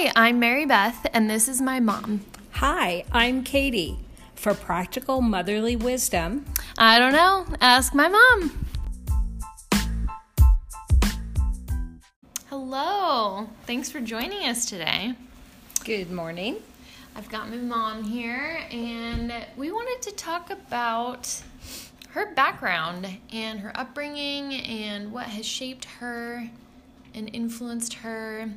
Hi, I'm Mary Beth, and this is my mom. Hi, I'm Katie. For practical motherly wisdom, I don't know, ask my mom. Hello, thanks for joining us today. good morning. I've got my mom here, and we wanted to talk about her background and her upbringing and what has shaped her and influenced her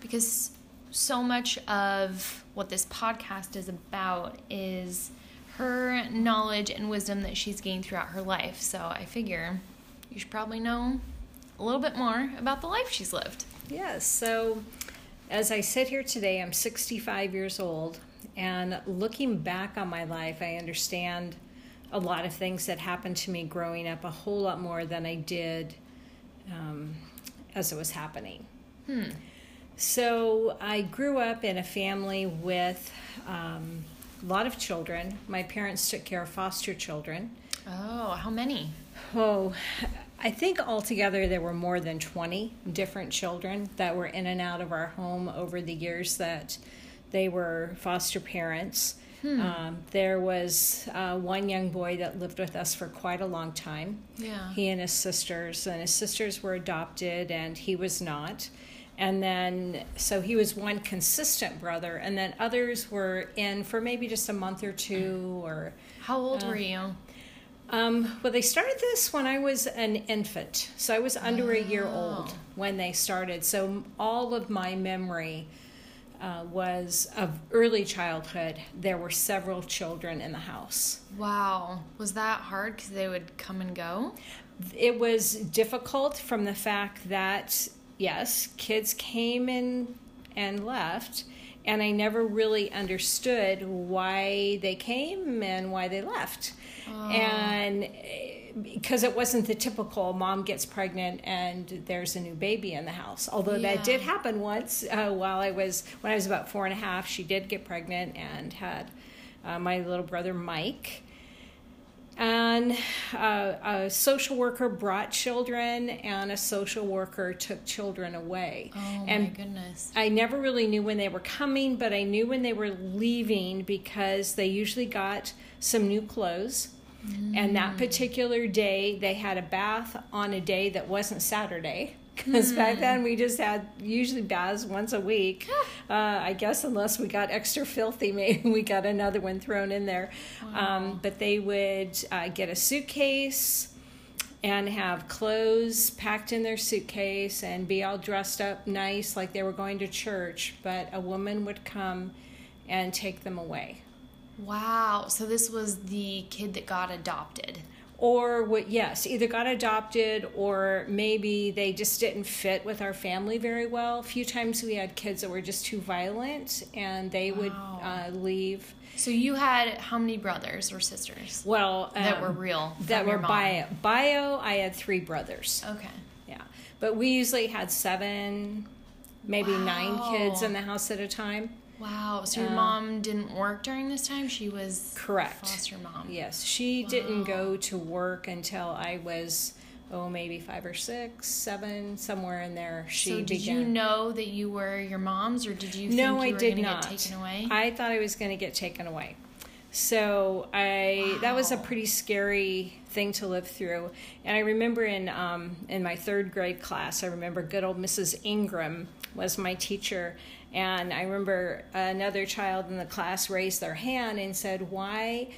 because so much of what this podcast is about is her knowledge and wisdom that she's gained throughout her life. So I figure you should probably know a little bit more about the life she's lived. Yes, so as I sit here today, I'm 65 years old, and looking back on my life, I understand a lot of things that happened to me growing up a whole lot more than I did um, as it was happening. Hmm. So I grew up in a family with um, a lot of children. My parents took care of foster children. Oh, how many? Oh, I think altogether there were more than 20 different children that were in and out of our home over the years that they were foster parents. Hmm. Um, there was uh, one young boy that lived with us for quite a long time. Yeah. He and his sisters, and his sisters were adopted, and he was not. And then, so he was one consistent brother, and then others were in for maybe just a month or two, or How old were you? um, well, they started this when I was an infant. So I was under a year old Oh. when they started. So all of my memory uh, was of early childhood. There were several children in the house. Wow. Was that hard because they would come and go? It was difficult from the fact that, yes, kids came in and left. And I never really understood why they came and why they left. And eh, because it wasn't the typical mom gets pregnant and there's a new baby in the house. Although Yeah. that did happen once uh, while I was, when I was about four and a half, she did get pregnant and had uh, my little brother Mike. And uh, a social worker brought children, and a social worker took children away. Oh and my goodness. I never really knew when they were coming, but I knew when they were leaving because they usually got some new clothes. And that particular day, they had a bath on a day that wasn't Saturday. Because back then we just had usually baths once a week. Uh, I guess unless we got extra filthy, maybe we got another one thrown in there. Um, but they would uh, get a suitcase and have clothes packed in their suitcase and be all dressed up nice like they were going to church. But a woman would come and take them away. Wow. So this was the kid that got adopted. Or what? Yes, either got adopted or maybe they just didn't fit with our family very well. A few times we had kids that were just too violent, and they would uh, leave. So you had how many brothers or sisters Well, that um, were real? that were bio. Bio, I had three brothers. Okay. Yeah, but we usually had seven, maybe nine kids in the house at a time. Wow. So your mom didn't work during this time? She was Correct. foster mom. Yes, she didn't go to work until I was oh maybe five or six, seven, somewhere in there. She so did began. you know that you were your mom's, or did you think no, you I were did not. get taken away? I thought I was going to get taken away. So I that was a pretty scary thing to live through. And I remember in um, in my third grade class, I remember good old Mrs. Ingram was my teacher, and I remember another child in the class raised their hand and said, "Why?"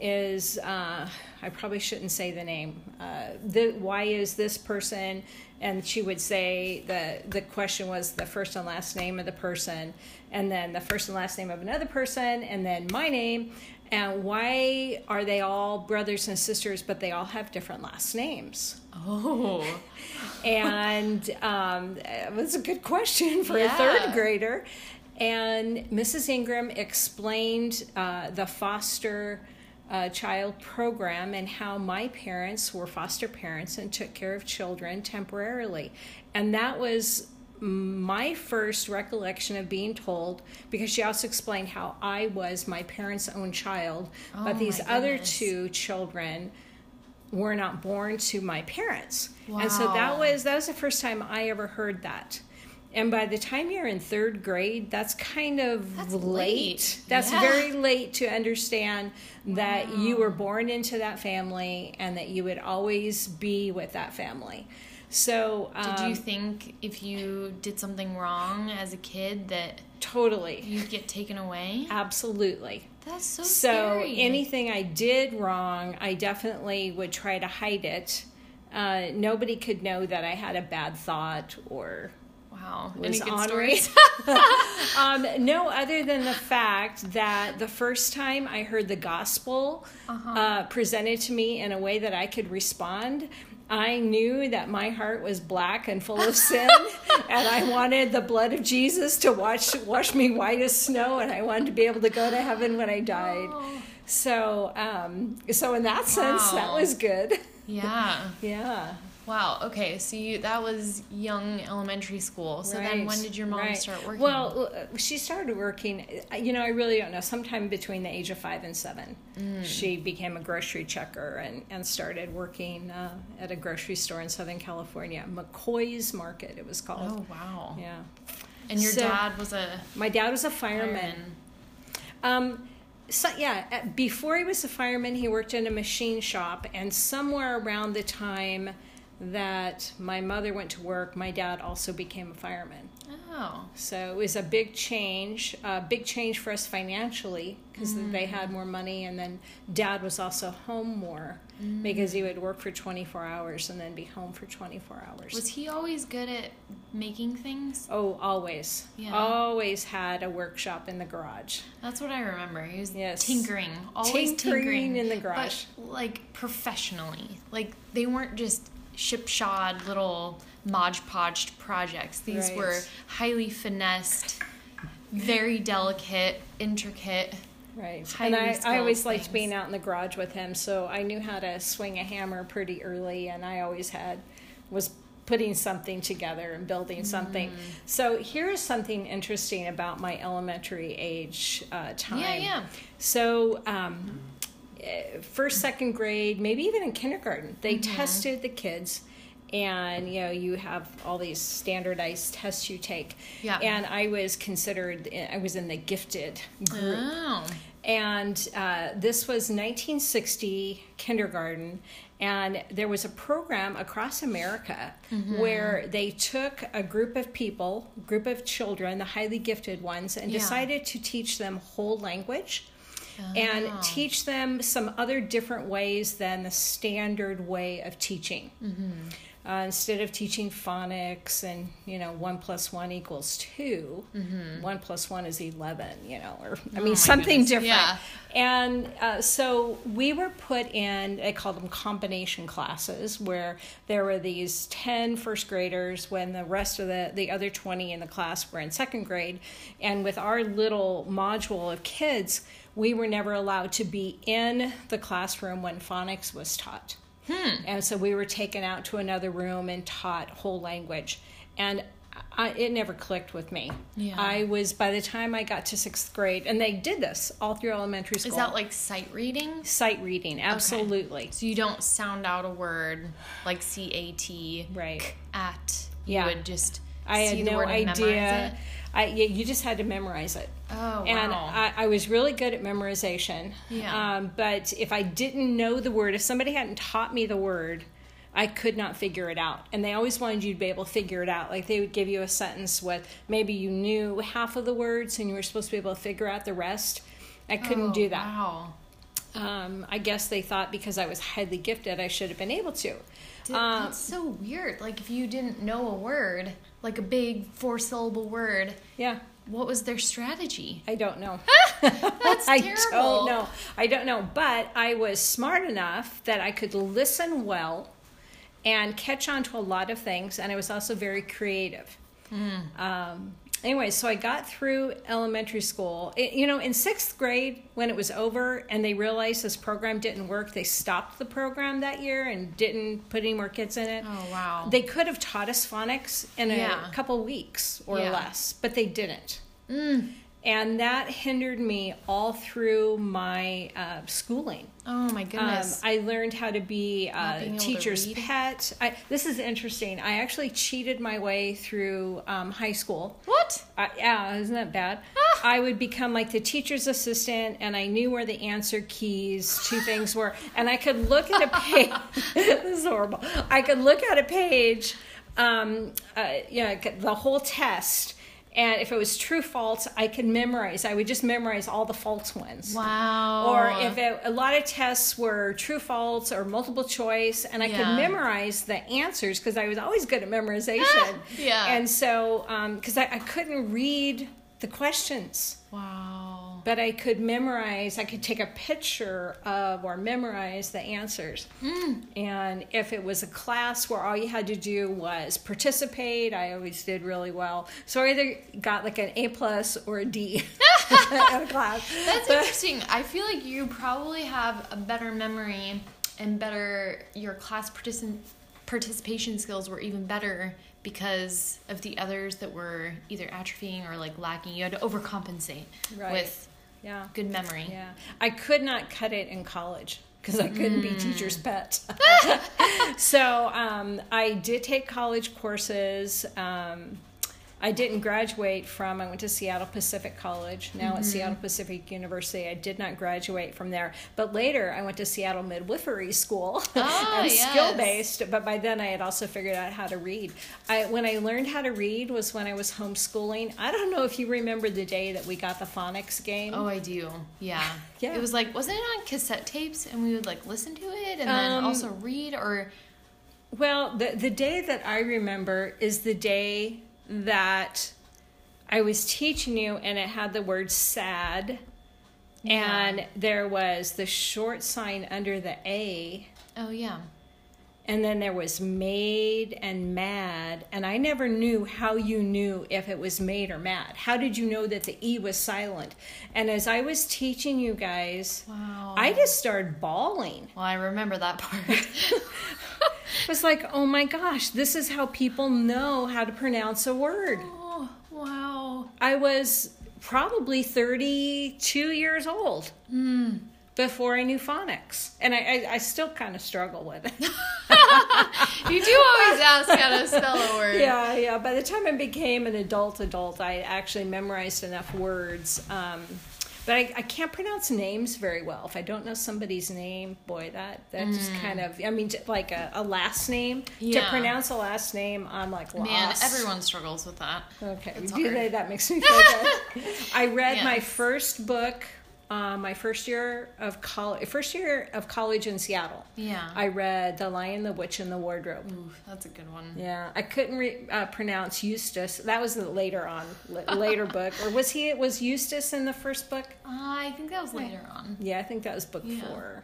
Is uh, I probably shouldn't say the name. Uh, the, why is this person? And she would say the the question was the first and last name of the person, and then the first and last name of another person, and then my name. And why are they all brothers and sisters, but they all have different last names? oh. and um, it was a good question for Yeah. a third grader. And Mrs. Ingram explained uh, the foster uh, child program and how my parents were foster parents and took care of children temporarily. And that was my first recollection of being told because she also explained how I was my parents' own child, Oh, but these other two children were not born to my parents. And so that was that was the first time I ever heard that. And by the time you're in third grade, that's kind of That's late. late. That's Yeah. very late to understand that you were born into that family and that you would always be with that family. So, um, Did you think if you did something wrong as a kid that totally, you'd get taken away? absolutely. That's so, So scary. anything I did wrong, I definitely would try to hide it. Uh, nobody could know that I had a bad thought or wow. was Any good stories? um, no, other than the fact that the first time I heard the gospel Uh-huh. uh, presented to me in a way that I could respond, I knew that my heart was black and full of sin, and I wanted the blood of Jesus to wash wash me white as snow, and I wanted to be able to go to heaven when I died. Oh. So, um, so in that sense, that was good. Yeah. Yeah. Wow. Okay. So you that was young elementary school. So then when did your mom right. start working? Well, uh, she started working, you know, I really don't know, sometime between the age of five and seven. Mm. She became a grocery checker and, and started working uh, at a grocery store in Southern California, McCoy's Market, it was called. oh wow. Yeah. And your So- dad was a My dad was a fireman. fireman. Um, so yeah, before he was a fireman, he worked in a machine shop, and somewhere around the time that my mother went to work, my dad also became a fireman. Oh. So it was a big change, a big change for us financially because mm. they had more money, and then dad was also home more mm. because he would work for 24 hours and then be home for 24 hours. Was he always good at making things? oh, always, Yeah. always had a workshop in the garage. That's what I remember. He was Yes. tinkering, always Tinkering tinkering, in the garage. but like professionally. Like they weren't just shipshod little modge podged projects. These Right. were highly finessed, very delicate, intricate. Right. and I, I always liked being out in the garage with him, so I knew how to swing a hammer pretty early, and I always had, was putting something together and building something. Mm. So here is something interesting about my elementary age uh, time. Yeah, yeah. So, um, first, second grade, maybe even in kindergarten, they Mm-hmm. tested the kids. And you know you have all these standardized tests you take, Yeah. and I was considered I was in the gifted group, Oh. and uh, this was 1960 kindergarten and there was a program across america Mm-hmm. where they took a group of people group of children the highly gifted ones and Yeah. decided to teach them whole language and Oh. teach them some other different ways than the standard way of teaching Mm-hmm. Uh, instead of teaching phonics and you know one plus one equals 2 one plus one is eleven, you know, or I Mm-hmm. Oh mean something goodness. different. Yeah. And uh, so we were put in, they called them combination classes, where there were these 10 first graders when the rest of the, the other 20 in the class were in second grade. And with our little module of kids, we were never allowed to be in the classroom when phonics was taught. Hmm. And so we were taken out to another room and taught whole language. And I, it never clicked with me. Yeah. I was, by the time I got to sixth grade, and they did this all through elementary school. Is that like sight reading? sight reading? Absolutely. So you don't sound out a word like C A T Right. at. You Yeah. would just I see had the no idea. I, yeah, you just had to memorize it. Oh, And wow. I, I was really good at memorization. Yeah. Um, but if I didn't know the word, if somebody hadn't taught me the word, I could not figure it out. And they always wanted you to be able to figure it out. Like they would give you a sentence with maybe you knew half of the words and you were supposed to be able to figure out the rest. I couldn't Oh, do that. Wow. Um, I guess they thought because I was highly gifted, I should have been able to. Dude, Um, that's so weird. Like if you didn't know a word, like a big four syllable word, yeah. What was their strategy? I don't know. That's terrible. I don't know. I don't know. But I was smart enough that I could listen well and catch on to a lot of things. And I was also very creative. Hmm. Um, anyway, so I got through elementary school. It- you know, in sixth grade, when it was over and they realized this program didn't work, they stopped the program that year and didn't put any more kids in it. Oh wow. They could have taught us phonics in a couple weeks or Yeah. less, but they didn't. Mm. And that hindered me all through my uh, schooling. Oh my Um, goodness. I learned how to be a teacher's pet. I, this is interesting. I actually cheated my way through um, high school. what? I, yeah, isn't that bad? Ah. I would become like the teacher's assistant, and I knew where the answer keys to things were, and I could look at a page. this is horrible. I could look at a page, um, uh, you know, the whole test, and if it was true false, I could memorize. I would just memorize all the false ones. Wow. Or if it, a lot of tests were true, false, or multiple choice, and I Yeah. could memorize the answers because I was always good at memorization. Yeah. And so, um, because I, I couldn't read the questions, wow. but I could memorize, I could take a picture of or memorize the answers. Hmm. And if it was a class where all you had to do was participate, I always did really well. So I either got like an A plus or a D in a class. That's But- interesting. I feel like you probably have a better memory and better your class particip- participation skills were even better because of the others that were either atrophying or like lacking. You had to overcompensate Right. with Yeah. good memory. Yeah, I could not cut it in college because I couldn't be teacher's pet. so um, I did take college courses. Um, I didn't graduate from. I went to Seattle Pacific College. Now at Seattle Pacific University, I did not graduate from there. But later, I went to Seattle Midwifery School Ah, and yes. skill based. But by then, I had also figured out how to read. I when I learned how to read was when I was homeschooling. I don't know if you remember the day that we got the phonics game. Oh, I do. Yeah. Yeah. It was like, wasn't it on cassette tapes and we would like listen to it and then Um, also read or. Well, the the day that I remember is the day that I was teaching you, and it had the word "sad," and there was the short sign under the A, Oh, yeah. and then there was "made" and "mad," and I never knew how you knew if it was "made" or "mad." How did you know that the E was silent? And as I was teaching you guys, Wow. I just started bawling. Well, I remember that part. It was like, oh my gosh, this is how people know how to pronounce a word. oh, wow. I was probably 32 years old before I knew phonics. And I, I, I still kind of struggle with it. You do always ask how to spell a word. yeah, yeah. By the time I became an adult adult, I actually memorized enough words. Um, but I, I can't pronounce names very well. If I don't know somebody's name, boy, that that just mm. kind of, I mean, like a, a last name. yeah. To pronounce a last name, I'm like lost. Man, everyone struggles with that. Okay, do they? That makes me feel good. I read my first book, uh, my first year of college, first year of college in Seattle. Yeah. I read The Lion, the Witch, and the Wardrobe. Ooh, that's a good one. Yeah, I couldn't re- uh, pronounce Eustace. That was the later on, later book. Or was he? It was Eustace in the first book? Uh, I think that was later on. Yeah, I think that was book Yeah. Mm-hmm. 4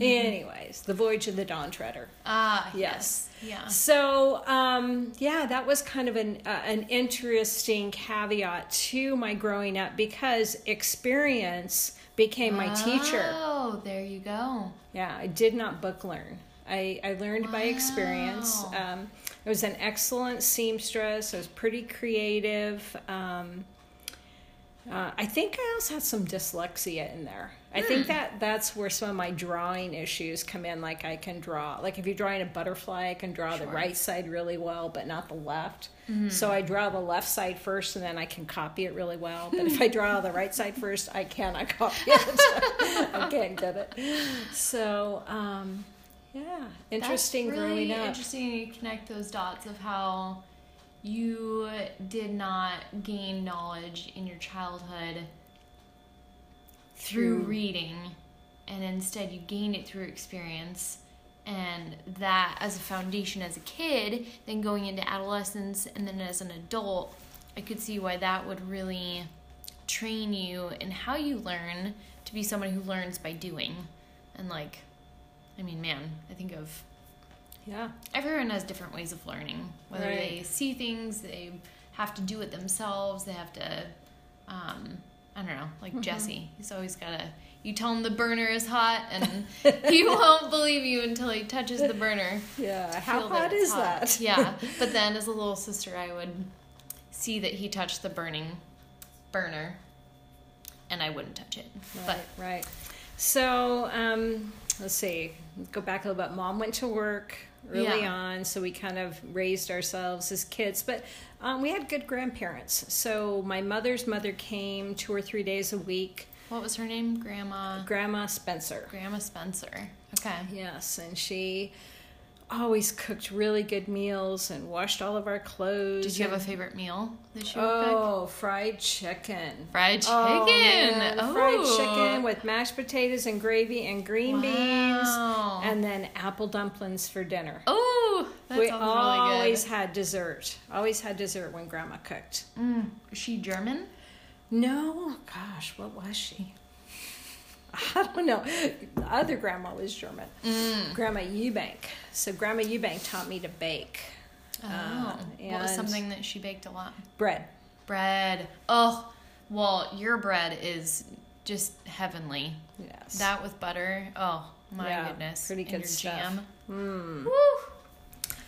Anyways, The Voyage of the Dawn Treader. Ah, Yes. yes. Yeah. So um, yeah, that was kind of an uh, an interesting caveat to my growing up because experience became my teacher. Oh, there you go. Yeah, I did not book learn. I, I learned by experience. Wow. Um, I was an excellent seamstress. I was pretty creative. Um, uh, I think I also had some dyslexia in there. I think Hmm. that that's where some of my drawing issues come in. Like I can draw, like if you're drawing a butterfly, I can draw the right side really well, but not the left. Mm-hmm. So I draw the left side first, and then I can copy it really well. But if I draw the right side first, I cannot copy it. I can't get it. So um, yeah, interesting really growing up. Interesting you connect those dots of how you did not gain knowledge in your childhood through Through- reading, and instead you gained it through experience. And that as a foundation as a kid, then going into adolescence, and then as an adult, I could see why that would really train you in how you learn to be someone who learns by doing. And like, I mean, man, I think of Yeah, everyone has different ways of learning. Whether Right. they see things, they have to do it themselves. They have to, um, I don't know, like Jesse. He's always gotta. You tell him the burner is hot, and he won't believe you until he touches the burner. yeah. How hot it's is hot. that? yeah, but then as a little sister, I would see that he touched the burning burner, and I wouldn't touch it. Right, But right. So, um, let's see. Go back a little bit. Mom went to work early Yeah. on, so we kind of raised ourselves as kids. But um, we had good grandparents. So my mother's mother came two or three days a week. what was her name? Grandma. Grandma Spencer. Grandma Spencer. Okay. Yes, and she always cooked really good meals and washed all of our clothes. Did you have a favorite meal that cook? Oh, fried chicken. Fried chicken. Oh, man. Fried Oh. chicken with mashed potatoes and gravy and green Wow. beans, and then apple dumplings for dinner. Oh, that we sounds really always had dessert. Always had dessert when Grandma cooked. Mm. Is she German? No, gosh, what was she? I don't know. The other grandma was German. Mm. Grandma Eubank. So Grandma Eubank taught me to bake Oh, Uh, what was something that she baked a lot? bread. Bread. Oh, well, your bread is just heavenly. Yes. That with butter. Oh my Yeah, goodness. pretty And good your stuff. Jam. Mm. Woo.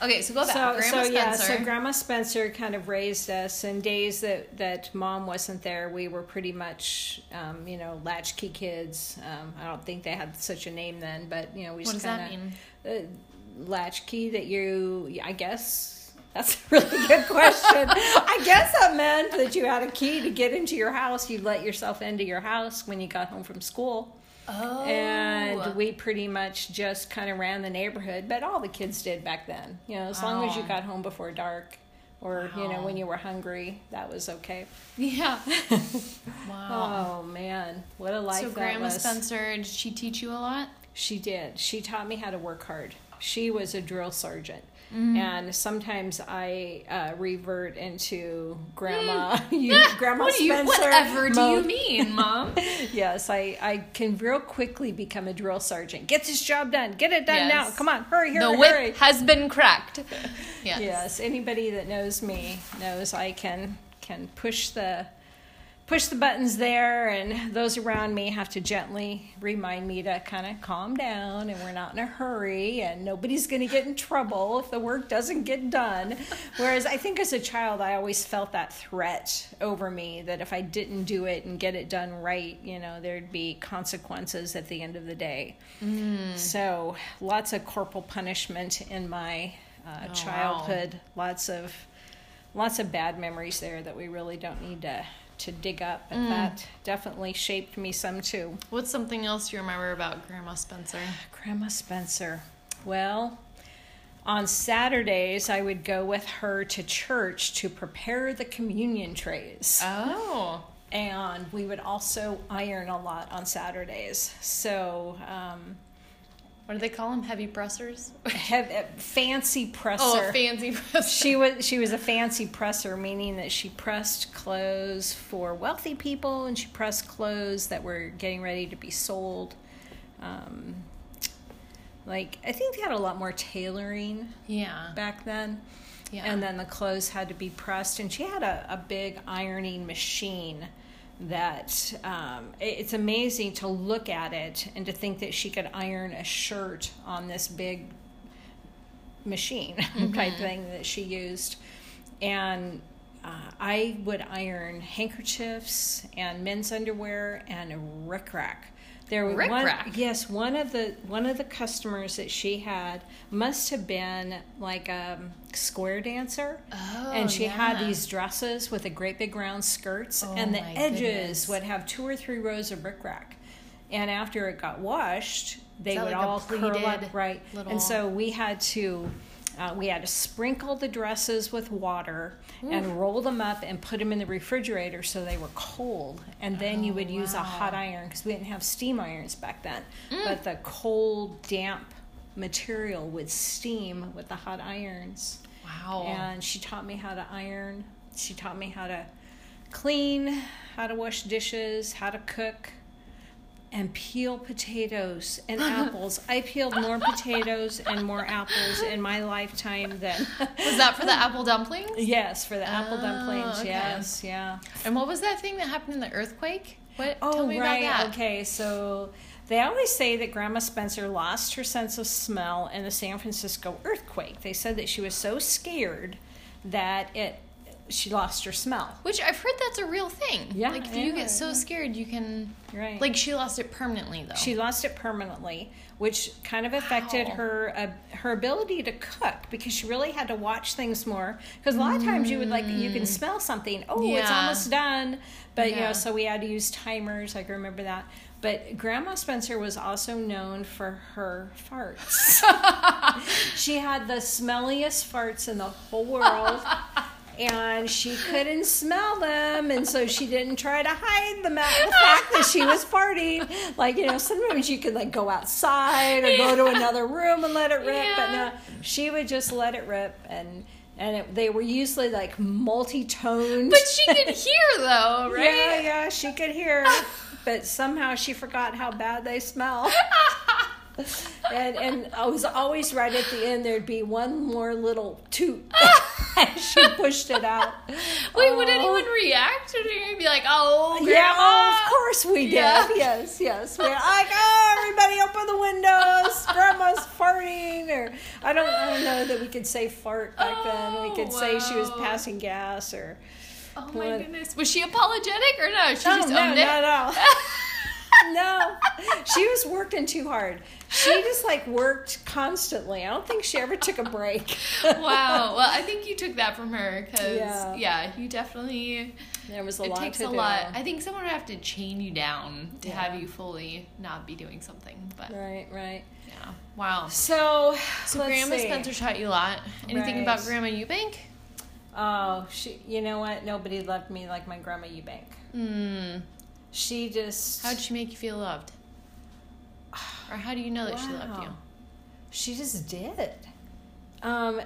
Okay, so go back. So, Grandma so yeah, Spencer. so Grandma Spencer kind of raised us. And days that that Mom wasn't there, we were pretty much, um, you know, latchkey kids. Um, I don't think they had such a name then, but you know, we what just does kind that mean? of uh, latchkey that you, I guess. That's a really good question. I guess that meant that you had a key to get into your house. You let yourself into your house when you got home from school. Oh. And we pretty much just kind of ran the neighborhood, but all the kids did back then. You know, as long as you got home before dark or, you know, when you were hungry, that was okay. Yeah. wow. Oh, man. What a life so Grandma was. Spencer, did she teach you a lot? She did. She taught me how to work hard. She was a drill sergeant. Mm-hmm. And sometimes I uh, revert into grandma, you, grandma Mm. what do you, Spencer. whatever do you mean, Mom? Yes, I, I can real quickly become a drill sergeant. Get this job done. Get it done Yes. now. Come on, hurry, the whip hurry. has been cracked. Yes. Yes, anybody that knows me knows I can can push the push the buttons there, and those around me have to gently remind me to kind of calm down, and we're not in a hurry, and nobody's going to get in trouble if the work doesn't get done. Whereas I think as a child, I always felt that threat over me that if I didn't do it and get it done right, you know, there'd be consequences at the end of the day. So lots of corporal punishment in my uh, Oh, wow. childhood. Lots of lots of bad memories there that we really don't need to to dig up. But that definitely shaped me some too. What's something else you remember about Grandma Spencer? Grandma Spencer. Well, on Saturdays I would go with her to church to prepare the communion trays. Oh. and we would also iron a lot on Saturdays. So, um, What do they call them? Heavy pressers? hev- uh, fancy presser. Oh, fancy presser. she was she was a fancy presser, meaning that she pressed clothes for wealthy people, and she pressed clothes that were getting ready to be sold. Um, like I think they had a lot more tailoring Yeah. back then. Yeah. And then the clothes had to be pressed, and she had a, a big ironing machine that um, it's amazing to look at it and to think that she could iron a shirt on this big machine type thing that she used. And uh, I would iron handkerchiefs and men's underwear and rickrack. rack. There was one, yes, one of the one of the customers that she had must have been like a square dancer, Oh, and she had these dresses with a great big round skirts, Oh, and the edges goodness. would have two or three rows of rickrack. And after it got washed, they would like all curl up right. little- And so we had to uh, we had to sprinkle the dresses with water and roll them up and put them in the refrigerator so they were cold. And then you Oh, would use a hot iron because we didn't have steam irons back then. Mm. But the cold, damp material would steam with the hot irons. Wow. And she taught me how to iron. She taught me how to clean, how to wash dishes, how to cook, and peel potatoes and apples. I peeled more potatoes and more apples in my lifetime than. Was that for the apple dumplings? yes, for the apple Oh, dumplings. okay. Yes, yeah. And what was that thing that happened in the earthquake? What? Oh, Tell me right. about that. Okay, so they always say that Grandma Spencer lost her sense of smell in the San Francisco earthquake. They said that she was so scared that it she lost her smell. Which I've heard that's a real thing. Yeah, Like if you get so yeah. scared, you can. Right. Like she lost it permanently though. She lost it permanently, which kind of affected Wow. her uh, her ability to cook because she really had to watch things more. Because a lot of times you would like you can smell something. Oh, it's Mm. Almost done, but you Yeah. know, so we had to use timers. I can remember that. But Grandma Spencer was also known for her farts. she had the smelliest farts in the whole world. And she couldn't smell them, and so she didn't try to hide the, the fact that she was farting. Like you know, sometimes you could like go outside or go to another room and let it rip, but no, she would just let it rip, and and it, they were usually like multi-toned. But she could hear though, right? Yeah, yeah, she could hear, but somehow she forgot how bad they smell. and and I was always right at the end. There'd be one more little toot. she pushed it out. Wait, would Oh. anyone react? Or would be like, "Oh, grandma"? Yeah, oh, of course we did. Yeah. Yes, yes. We're like, oh, everybody open the windows. Grandma's farting. Or I don't, I don't know that we could say fart back then. We Oh, could say she was oh, passing gas or. Oh my What? goodness. Was she apologetic or no? She Oh, just no, owned it. not at all. no, she was working too hard. She just like worked constantly. I don't think she ever took a break. wow. Well, I think you took that from her because Yeah. yeah. you definitely. there was a it lot takes to a do. lot. I think someone would have to chain you down to Yeah. have you fully not be doing something. But Right, right. yeah. Wow. So, So Grandma see. Spencer taught you a lot. Anything Right. about Grandma Eubank? Oh, she. You know what? Nobody loved me like my grandma Eubank. Hmm. She just. How'd she make you feel loved? Or how do you know that she loved you? She just did. Um,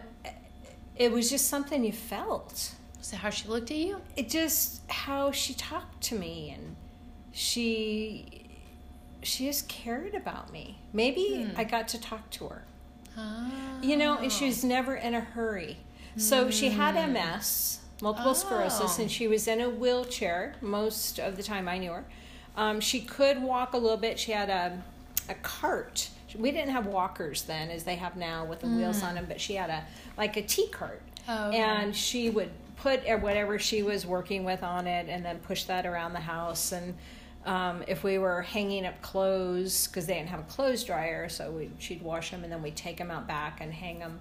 it was just something you felt. Was it how she looked at you? It just how she talked to me and she she just cared about me. Maybe Hmm. I got to talk to her. Oh. You know, and she was never in a hurry. So she had MS, multiple sclerosis, Oh. and she was in a wheelchair most of the time I knew her. Um, she could walk a little bit. She had a, a cart. We didn't have walkers then, as they have now with the wheels on them, but she had a like a tea cart, Oh, okay. and she would put whatever she was working with on it, and then push that around the house. And um, if we were hanging up clothes, because they didn't have a clothes dryer, so we, she'd wash them, and then we'd take them out back and hang them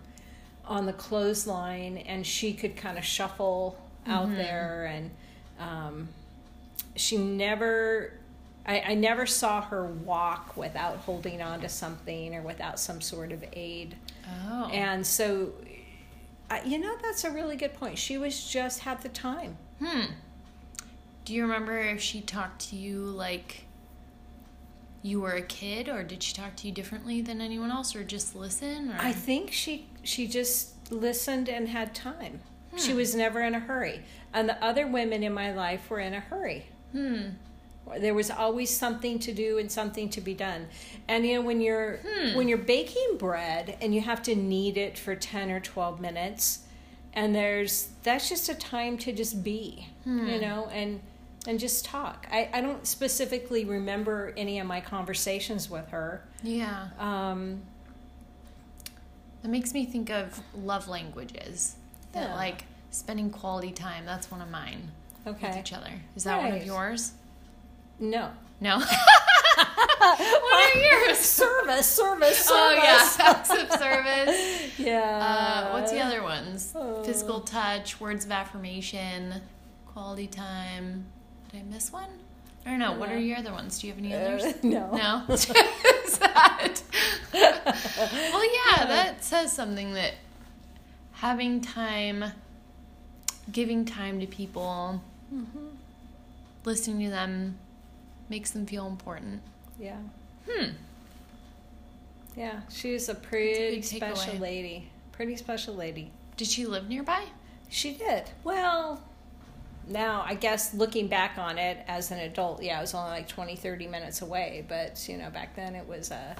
on the clothesline and she could kind of shuffle out there and um, she never I, I never saw her walk without holding on to something or without some sort of aid Oh. and so I, you know that's a really good point she was just had the time Hmm. Do you remember if she talked to you like you were a kid, or did she talk to you differently than anyone else, or just listen? Or i think she she just listened and had time she Hmm. was never in a hurry and the other women in my life were in a hurry hmm. There was always something to do and something to be done and you know when you're Hmm. when you're baking bread and you have to knead it for 10 or 12 minutes and there's that's just a time to just be Hmm. you know and and just talk I, I don't specifically remember any of my conversations with her Yeah. um, That makes me think of love languages. That like spending quality time. That's one of mine Okay. with each other. Is that one of yours? No No. what are yours? service service service Oh yeah, acts of service. yeah Uh, what's the other ones? Oh. Physical touch, words of affirmation, quality time. Did I miss one? I don't know. What are your other ones? Do you have any others? Uh, no No. Is that? well, yeah, that says something that having time, giving time to people, Mm-hmm. listening to them, makes them feel important. yeah Hmm. Yeah, she's a pretty big special takeaway. lady. Pretty special lady. Did she live nearby? She did. Well, now I guess looking back on it as an adult, yeah, it was only like 20, 30 minutes away. But, you know, back then it was a,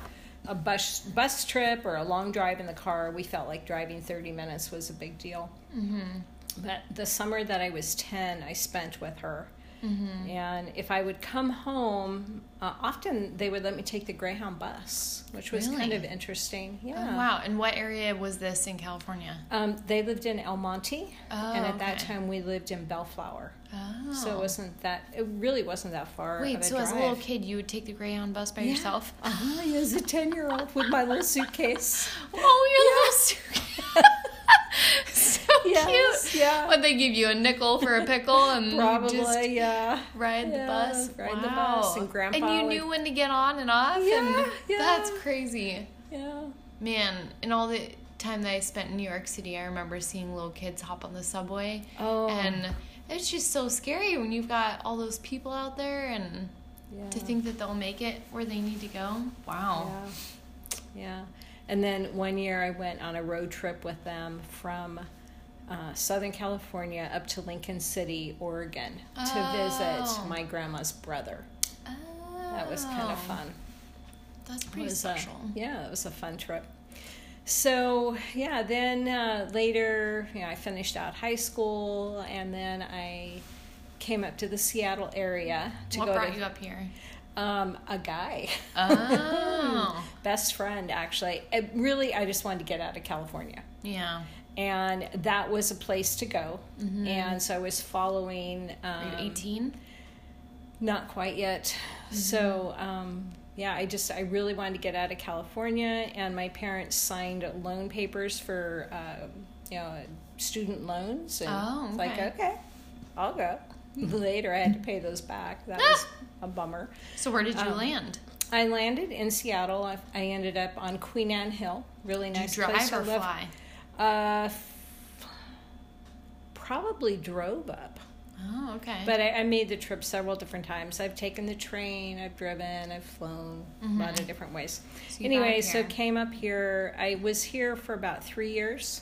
a bus, bus trip or a long drive in the car. We felt like driving 30 minutes was a big deal. Mm-hmm. But the summer that I was 10, I spent with her. Mm-hmm. And if I would come home, uh, often they would let me take the Greyhound bus, which was Really? kind of interesting. Yeah. Oh, wow. And what area was this in California? Um, they lived in El Monte, Oh, and at that time we lived in Bellflower. Oh. So it wasn't that. It really wasn't that far. Wait, so as a little kid, you would take the Greyhound bus by Yeah. yourself? Uh-huh, as a ten-year-old with my little suitcase. Oh, your little suitcase. Yes, cute. yeah. Would they give you a nickel for a pickle and Probably, just yeah. ride the Yeah, bus? ride the bus, and Grandpa And you would- knew when to get on and off? Yeah, and yeah. That's crazy. Yeah. Man, in all the time that I spent in New York City, I remember seeing little kids hop on the subway. Oh. And it's just so scary when you've got all those people out there and Yeah. to think that they'll make it where they need to go. Wow. Yeah. Yeah. And then one year I went on a road trip with them from uh, Southern California up to Lincoln City, Oregon to Oh. visit my grandma's brother. That was kind Oh, of fun. That's pretty was a- special. yeah, it was a fun trip. So yeah, then uh, later, you know, I finished out high school, and then I came up to the Seattle area to what go brought to you up here? um, a guy. Oh, best friend actually it really i just wanted to get out of california yeah. And that was a place to go Mm-hmm. and so i was following um, Are you 18? not quite yet so um, yeah i just i really wanted to get out of california and my parents signed loan papers for uh, you know student loans and Oh, it's like okay. okay i'll go later i had to pay those back that was a bummer So where did you Um, land? I landed in Seattle. I, I ended up on Queen Anne Hill. Really Did nice you place drive to or live. Uh, probably drove up, Oh, okay. but I, I made the trip several different times. I've taken the train, I've driven, I've flown a lot of different ways. Mm-hmm. So anyway, so came up here. I was here for about three years,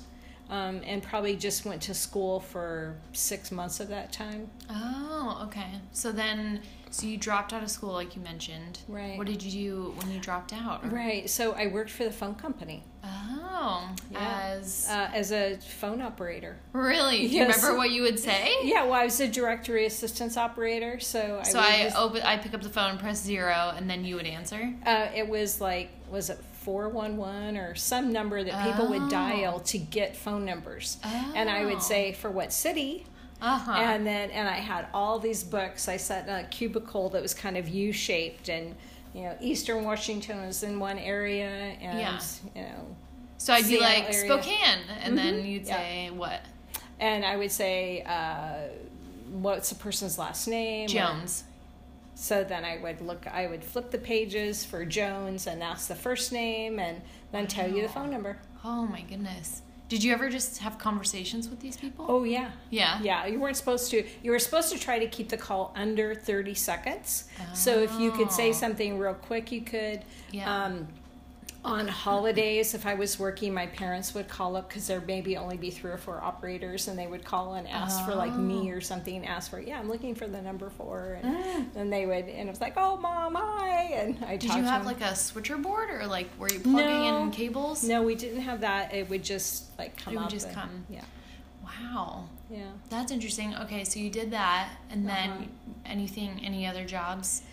um, and probably just went to school for six months of that time. oh, okay. So then, so you dropped out of school, like you mentioned. Right. What did you do when you dropped out? Or- Right. So I worked for the phone company Oh, Yeah. as uh, as a phone operator. really? Do you remember what you would say? Yeah, well, I was a directory assistance operator, so I So I just- open, I pick up the phone, press zero, and then you would answer. uh, it was like was it four one one or some number that people Oh. would dial to get phone numbers, and I Oh. would say for what city, Uh huh. and then and I had all these books. I sat in a cubicle that was kind of U shaped, and you know Eastern Washington was in one area, and Yeah. you know, So I'd be Seattle like area. Spokane, and then Mhm. you'd Yeah. say what? and I would say. Uh, What's the person's last name? or- Jones. So then I would look, I would flip the pages for Jones and ask the first name and then tell you the phone number. Oh my goodness. Did you ever just have conversations with these people? Oh, yeah. yeah. Yeah, you weren't supposed to. You were supposed to try to keep the call under 30 seconds. So if you could say Oh. something real quick, you could. Yeah. Um, on holidays, if I was working, my parents would call up because there maybe only be three or four operators, and they would call and ask for like me Oh. or something. Ask for yeah, I'm looking for the number four, and then they would, and it was like, oh, mom, hi, and I Mm. Did you have like a switcher board or like were you plugging No. in cables? No, we didn't have that. It would just like come It would just and- come. Yeah, Wow. yeah. That's interesting. Okay, so you did that and then Uh-huh. anything any other jobs?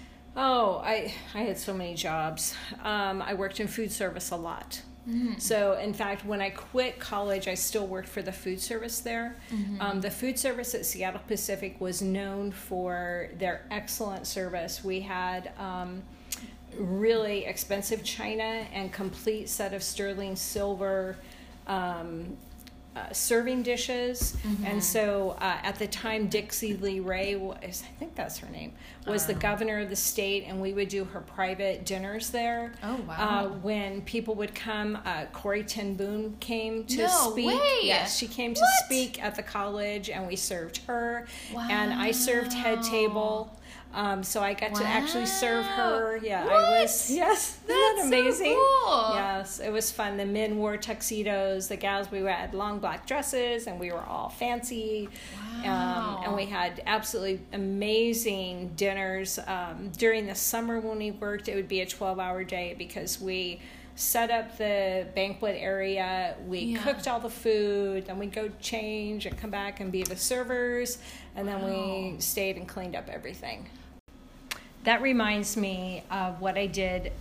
Oh, I I had so many jobs. Um, I worked in food service a lot. Mm. So, in fact, when I quit college, I still worked for the food service there. Mm-hmm. Um, the food service at Seattle Pacific was known for their excellent service. We had um, really expensive china and complete set of sterling silver um, uh, serving dishes. And so uh, at the time, Dixy Lee Ray was, I think that's her name, was the Oh. governor of the state, and we would do her private dinners there. Oh, wow. Uh, when people would come, uh, Corrie Ten Boom came to No speak. way! Yes, she came to What? speak at the college, and we served her. Wow. And I served head table. Um, so I got to actually serve her. Wow. Yeah, I was. Yes, That's that so amazing? cool. Yes, it was fun. The men wore tuxedos. The gals we had long black dresses, and we were all fancy. Um, and we had absolutely amazing dinners. Um, during the summer when we worked, it would be a twelve-hour day because we set up the banquet area. We Yeah. cooked all the food. Then we'd go change and come back and be the servers. And then we stayed and cleaned up everything. That reminds me of what I did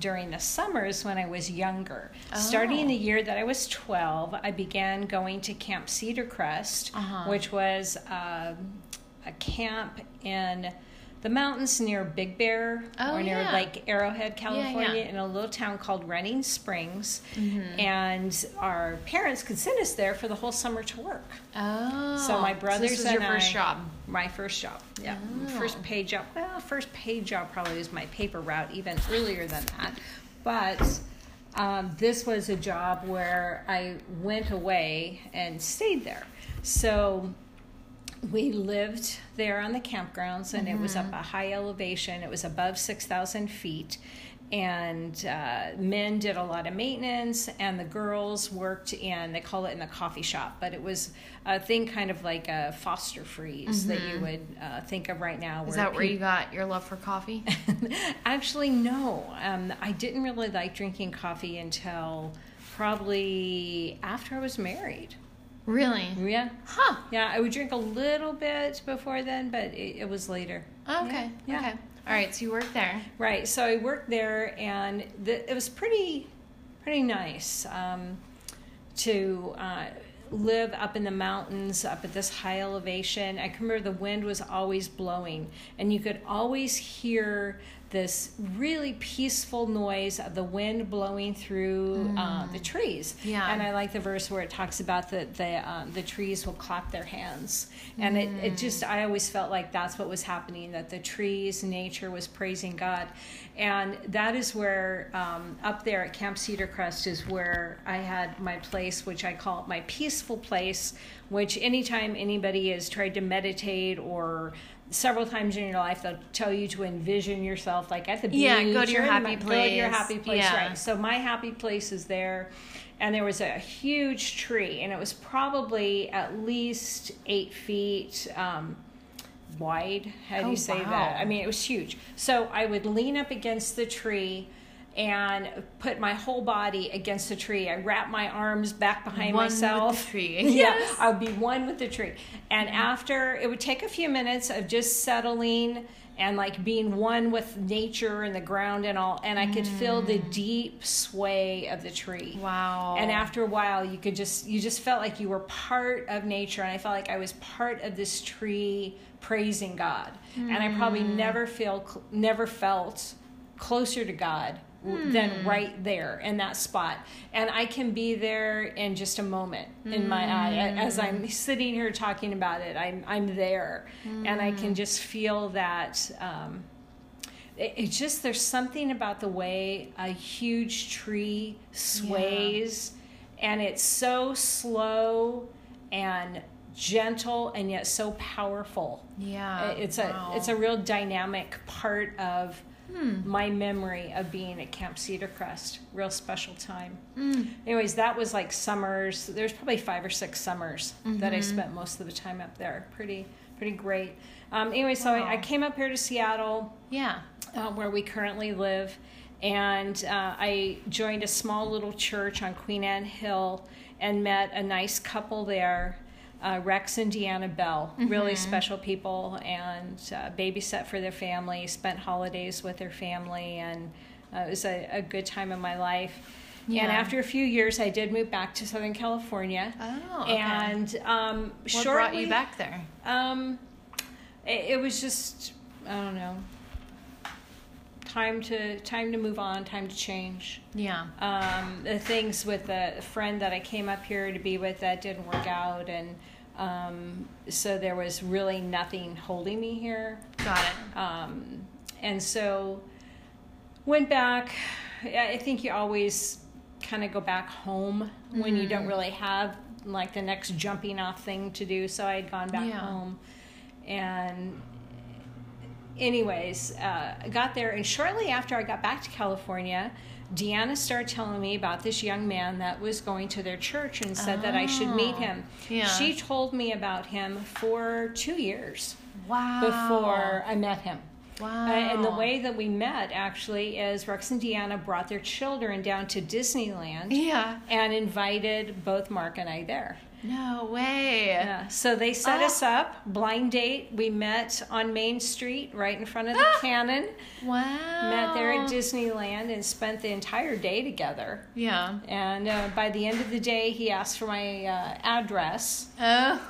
during the summers when I was younger. Starting Oh. the year that I was 12, I began going to Camp Cedar Crest, Uh-huh. which was um, a camp in the mountains near Big Bear Oh, or near yeah. Lake Arrowhead, yeah. California, in a little town called Running Springs. Mm-hmm. And our parents could send us there for the whole summer to work. Oh. So my brothers this was and your first I- job. My first job. Yeah. Oh. First paid job. Well, first paid job probably was my paper route, even earlier than that. But um, this was a job where I went away and stayed there. So we lived there on the campgrounds, and it was up a high elevation. It was above 6,000 feet. And uh, men did a lot of maintenance, and the girls worked in, they call it in the coffee shop, but it was a thing kind of like a foster freeze that you would uh, think of right now. Is that where you got your love for coffee? Actually, no. Um, I didn't really like drinking coffee until probably after I was married. Really? Yeah. Huh. Yeah, I would drink a little bit before then, but it, it was later. Okay. Yeah. Okay. All right. So you worked there. Right. So I worked there, and the, it was pretty, pretty nice um, to uh, live up in the mountains, up at this high elevation. I can remember the wind was always blowing, and you could always hear this really peaceful noise of the wind blowing through uh, the trees. Yeah. And I like the verse where it talks about the the um, the trees will clap their hands, and it, it just I always felt like that's what was happening. That the trees, nature was praising God, and that is where um, up there at Camp Cedar Crest is where I had my place, which I call my peaceful place. Which anytime anybody has tried to meditate or several times in your life they'll tell you to envision yourself like at the beach Yeah, go to your happy the- go to your place. happy place Yeah. right so my happy place is there and there was a huge tree and it was probably at least eight feet um, wide how do Oh, you say wow. that i mean it was huge so i would lean up against the tree and put my whole body against the tree. I wrap my arms back behind One with the myself. tree. yeah i would be one with the tree. And after it would take a few minutes of just settling and like being one with nature and the ground and all and i could feel the mm. deep sway of the tree. Wow. and after a while you could just you just felt like you were part of nature and i felt like i was part of this tree praising god. And i probably mm. never feel never felt closer to god w than hmm. right there in that spot. And i can be there in just a moment in my eye. Hmm. As i'm sitting here talking about it i'm i'm there. And i can hmm. just feel that um, it, it's just there's something about the way a huge tree sways. And it's so slow and gentle and yet so powerful. Yeah. it's wow. a it's a real dynamic part of Hmm. my memory of being at camp cedar crest real special time Mm. anyways that was like summers there's probably five or six summers that i Mhm. spent most of the time up there pretty pretty great um, anyway so I, I came up here to seattle Yeah. uh, where we currently live. And uh, I joined a small little church on Queen Anne Hill and met a nice couple there, uh, Rex and Deanna Bell, really special people, and uh, babysat for their family, spent holidays with their family, and uh, it was a, a good time in my life. Yeah. And after a few years, I did move back to Southern California. Oh. Okay. And um, what shortly, brought you back there? um, it, it was just I don't know. Time to time to move on. Time to change. Yeah. Um, the things with the friend that I came up here to be with that didn't work out, and um, so there was really nothing holding me here. Got it. Um, and so went back. I think you always kind of go back home when you don't really have like the next jumping off thing to do. So I had gone back Yeah. home, and anyways, uh, got there, and shortly after I got back to California. Deanna started telling me about this young man that was going to their church and said that I should meet Oh, him. yeah. She told me about him for two years Wow. before I met him. Wow. Uh, and the way that we met actually is Rex and Deanna brought their children down to Disneyland Yeah. and invited both Mark and I there. No way. Yeah. So they set Ah. us up, blind date. We met on Main Street right in front of the Ah. Cannon. Wow. Met there at Disneyland and spent the entire day together. Yeah. And uh, by the end of the day, he asked for my uh, address. Oh.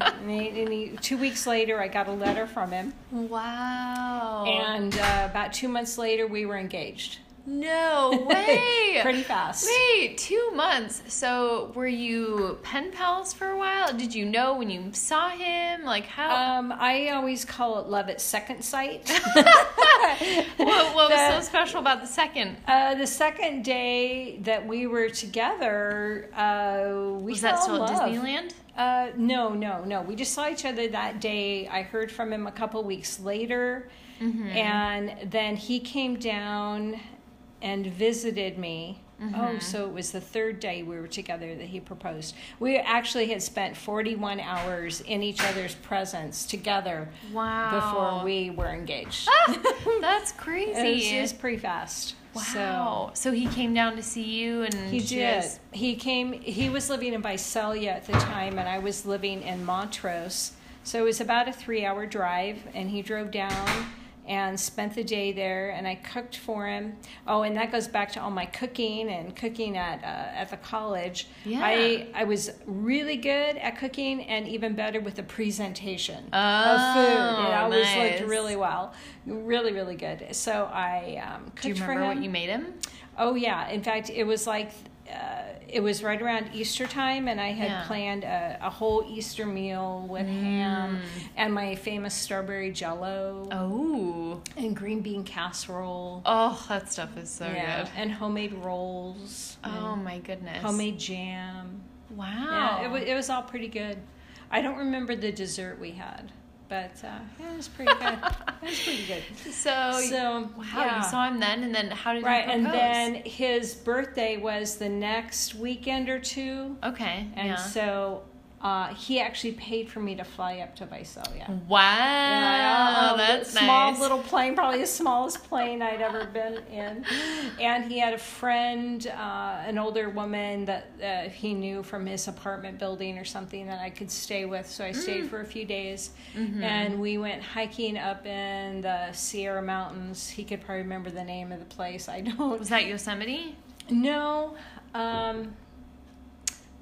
And, he, and he, two weeks later, I got a letter from him. wow. And uh, about two months later, we were engaged. No way. Pretty fast. Wait, two months. So were you pen pals for a while? Did you know when you saw him? Like how? Um, I always call it love at second sight. what, what was so special about the second? uh, the second day that we were together, uh, we Was that still at love. Disneyland? Uh, no, no, no. We just saw each other that day. I heard from him a couple weeks later, Mm-hmm. and then he came down and visited me. Mm-hmm. Oh, so it was the third day we were together that he proposed. We actually had spent 41 hours in each other's presence together Wow. before we were engaged. That's It was, crazy. it was pretty fast. wow. So, he came down to see you and He she did. just- He came. He was living in Visalia at the time, and I was living in Montrose. So it was about a three-hour drive, and he drove down and spent the day there. And I cooked for him. Oh, and that goes back to all my cooking and cooking at uh, at the college. Yeah. I I was really good at cooking, and even better with the presentation Oh, of food. It always nice. looked really well, really really good. So I um, cooked Do you remember what you made him? Oh yeah. In fact, it was like it was right around Easter time, and I had Yeah. planned a, a whole Easter meal with mm. ham and my famous strawberry jello Oh. and green bean casserole. Oh, that stuff is so yeah, good. and homemade rolls. Oh my goodness. homemade jam. Wow. Yeah, it was it was all pretty good. I don't remember the dessert we had, but uh, yeah, it was pretty good. it was pretty good. so, So wow, yeah. you saw him then, and then how did Right, and then his birthday was the next weekend or two, okay, and yeah. so uh, he actually paid for me to fly up to Visalia. wow, Yeah, uh, that's nice. small nice. little plane, probably the smallest plane I'd ever been in. And he had a friend, uh, an older woman that uh, he knew from his apartment building or something that I could stay with. So I stayed Mm. for a few days, Mm-hmm. and we went hiking up in the Sierra Mountains. He could probably remember the name of the place. I don't. Was that Yosemite? No, um,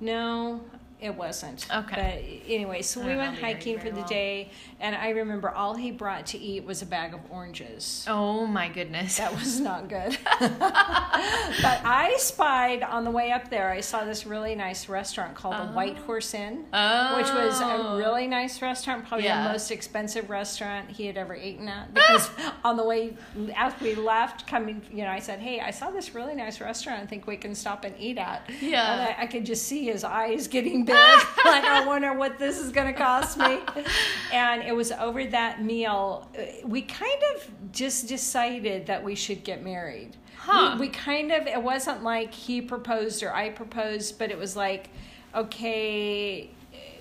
no, it wasn't. Okay. But anyway, so we went know the area hiking for the well. day, and I remember all he brought to eat was a bag of oranges. Oh my goodness. That was not good. but I spied on the way up there, I saw this really nice restaurant called the White Horse Inn. oh, Which was a really nice restaurant, probably Yeah. the most expensive restaurant he had ever eaten at. Because on the way, after we left, coming, you know, I said, "Hey, I saw this really nice restaurant. I think we can stop and eat at." Yeah. and I, I could just see his eyes getting big. like, I wonder what this is going to cost me. and it was over that meal, uh, we kind of just decided that we should get married. Huh. We, we kind of, it wasn't like he proposed or I proposed, but it was like, okay,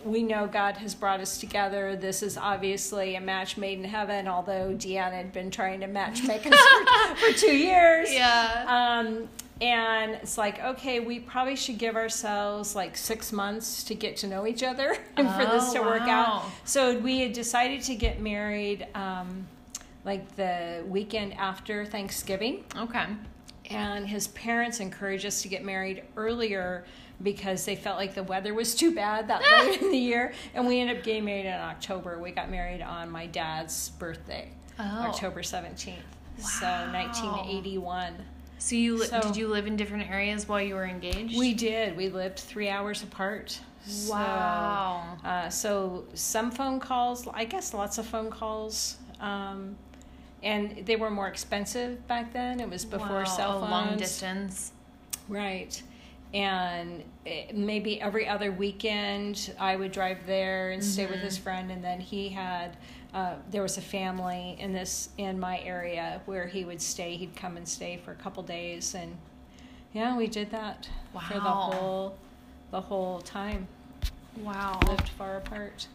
we know God has brought us together. This is obviously a match made in heaven, although Deanna had been trying to match make us for, for two years. Yeah. Um, and it's like, okay, we probably should give ourselves like six months to get to know each other and for this Oh, to work out. So we had decided to get married um, like the weekend after Thanksgiving. Okay. and his parents encouraged us to get married earlier because they felt like the weather was too bad that late in the year. And we ended up getting married in october. We got married on my dad's birthday Oh. october 17th so 1981 So you So- did you live in different areas while you were engaged? we did we lived three hours apart So, Wow. uh, so some phone calls i guess lots of phone calls um, and they were more expensive back then it was before Wow, cell phones long distance. Right. And eh, maybe every other weekend I would drive there and stay with his friend, and then he had. Uh, there was a family in this in my area where he would stay. He'd come and stay for a couple days, and yeah, we did that for the whole the whole time. Wow. Lived far apart.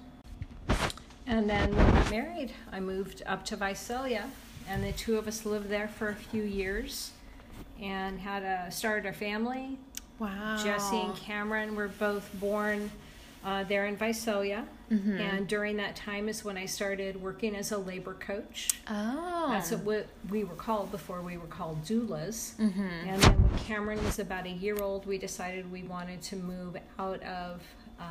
And then when we got married, I moved up to Visalia, and the two of us lived there for a few years, and had a started our family. Wow. Jesse and Cameron were both born uh, there in Visalia, Mm-hmm. and during that time is when I started working as a labor coach. Oh. That's what we were called before we were called doulas. Mm-hmm. And then when Cameron was about a year old, we decided we wanted to move out of uh,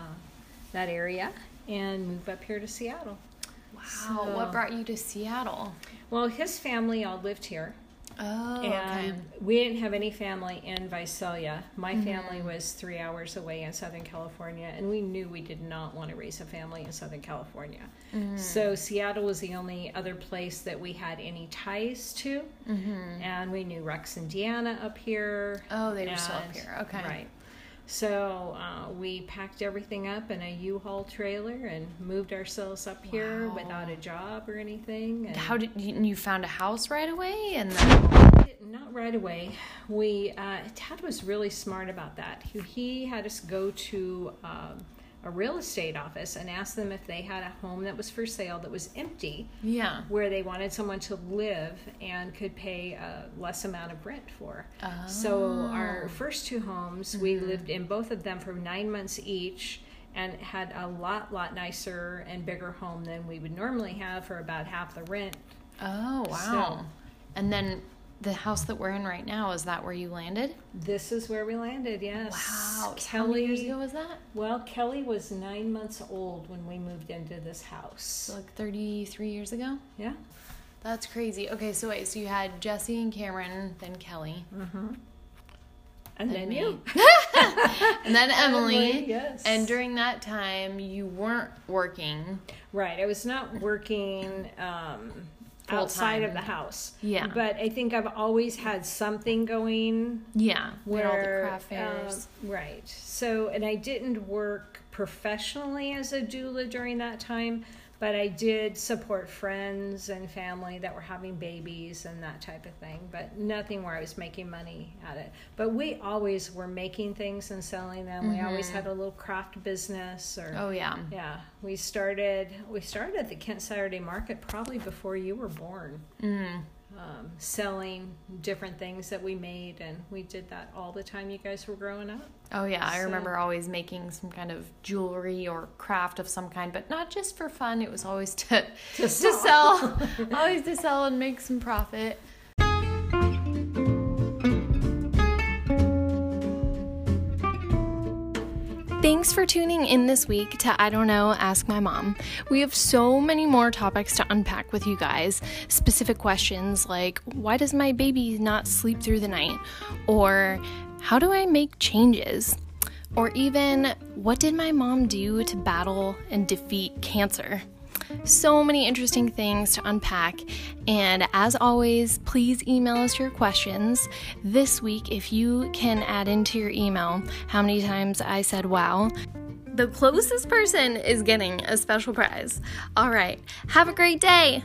that area and move up here to Seattle. Wow. So- What brought you to Seattle? Well, his family all lived here, Oh, and okay. we didn't have any family in Visalia. My family was three hours away in Southern California, and we knew we did not want to raise a family in Southern California. So Seattle was the only other place that we had any ties to, Mm-hmm. and we knew Rex and Deanna up here. Oh, they were still up here. Okay. Right. So uh, we packed everything up in a U-Haul trailer and moved ourselves up here Wow. without a job or anything. And How did you, you found a house right away? And then, Not right away. We uh, Dad was really smart about that. He, he had us go to um, a real estate office and asked them if they had a home that was for sale that was empty, yeah. where they wanted someone to live and could pay a less amount of rent for. So oh. our first two homes, we mm-hmm. lived in both of them for nine months each. And had a lot, lot nicer and bigger home than we would normally have for about half the rent Oh, wow. and then the house that we're in right now, is that where you landed? This is where we landed, yes. Wow. How many years ago was that? well, Kelly was nine months old when we moved into this house. So like 33 years ago? Yeah. That's crazy. Okay, so wait, so you had Jesse and Cameron, then Kelly, And Then then me. you. and then Emily. Emily, yes. And during that time, you weren't working. Right. I was not working um, Full outside time. of the house. Yeah. But I think I've always had something going Yeah. with all the craft fairs. um, right so and i didn't work professionally as a doula during that time but i did support friends and family that were having babies and that type of thing but nothing where i was making money at it but we always were making things and selling them we always had a little craft business or Mm-hmm. oh, yeah. yeah we started we started at the kent saturday market probably before you were born Mm. Um, selling different things that we made, and we did that all the time you guys were growing up. Oh, yeah. I remember always making some kind of jewelry or craft of some kind, but not just for fun. It was always to, to sell. sell. always to sell and make some profit. Thanks for tuning in this week to I Don't Know, Ask My Mom. We have so many more topics to unpack with you guys. Specific questions like why does my baby not sleep through the night? Or how do I make changes? Or even what did my mom do to battle and defeat cancer? So many interesting things to unpack. And as always, please email us your questions. This week, if you can add into your email how many times I said wow, the closest person is getting a special prize. All right, have a great day.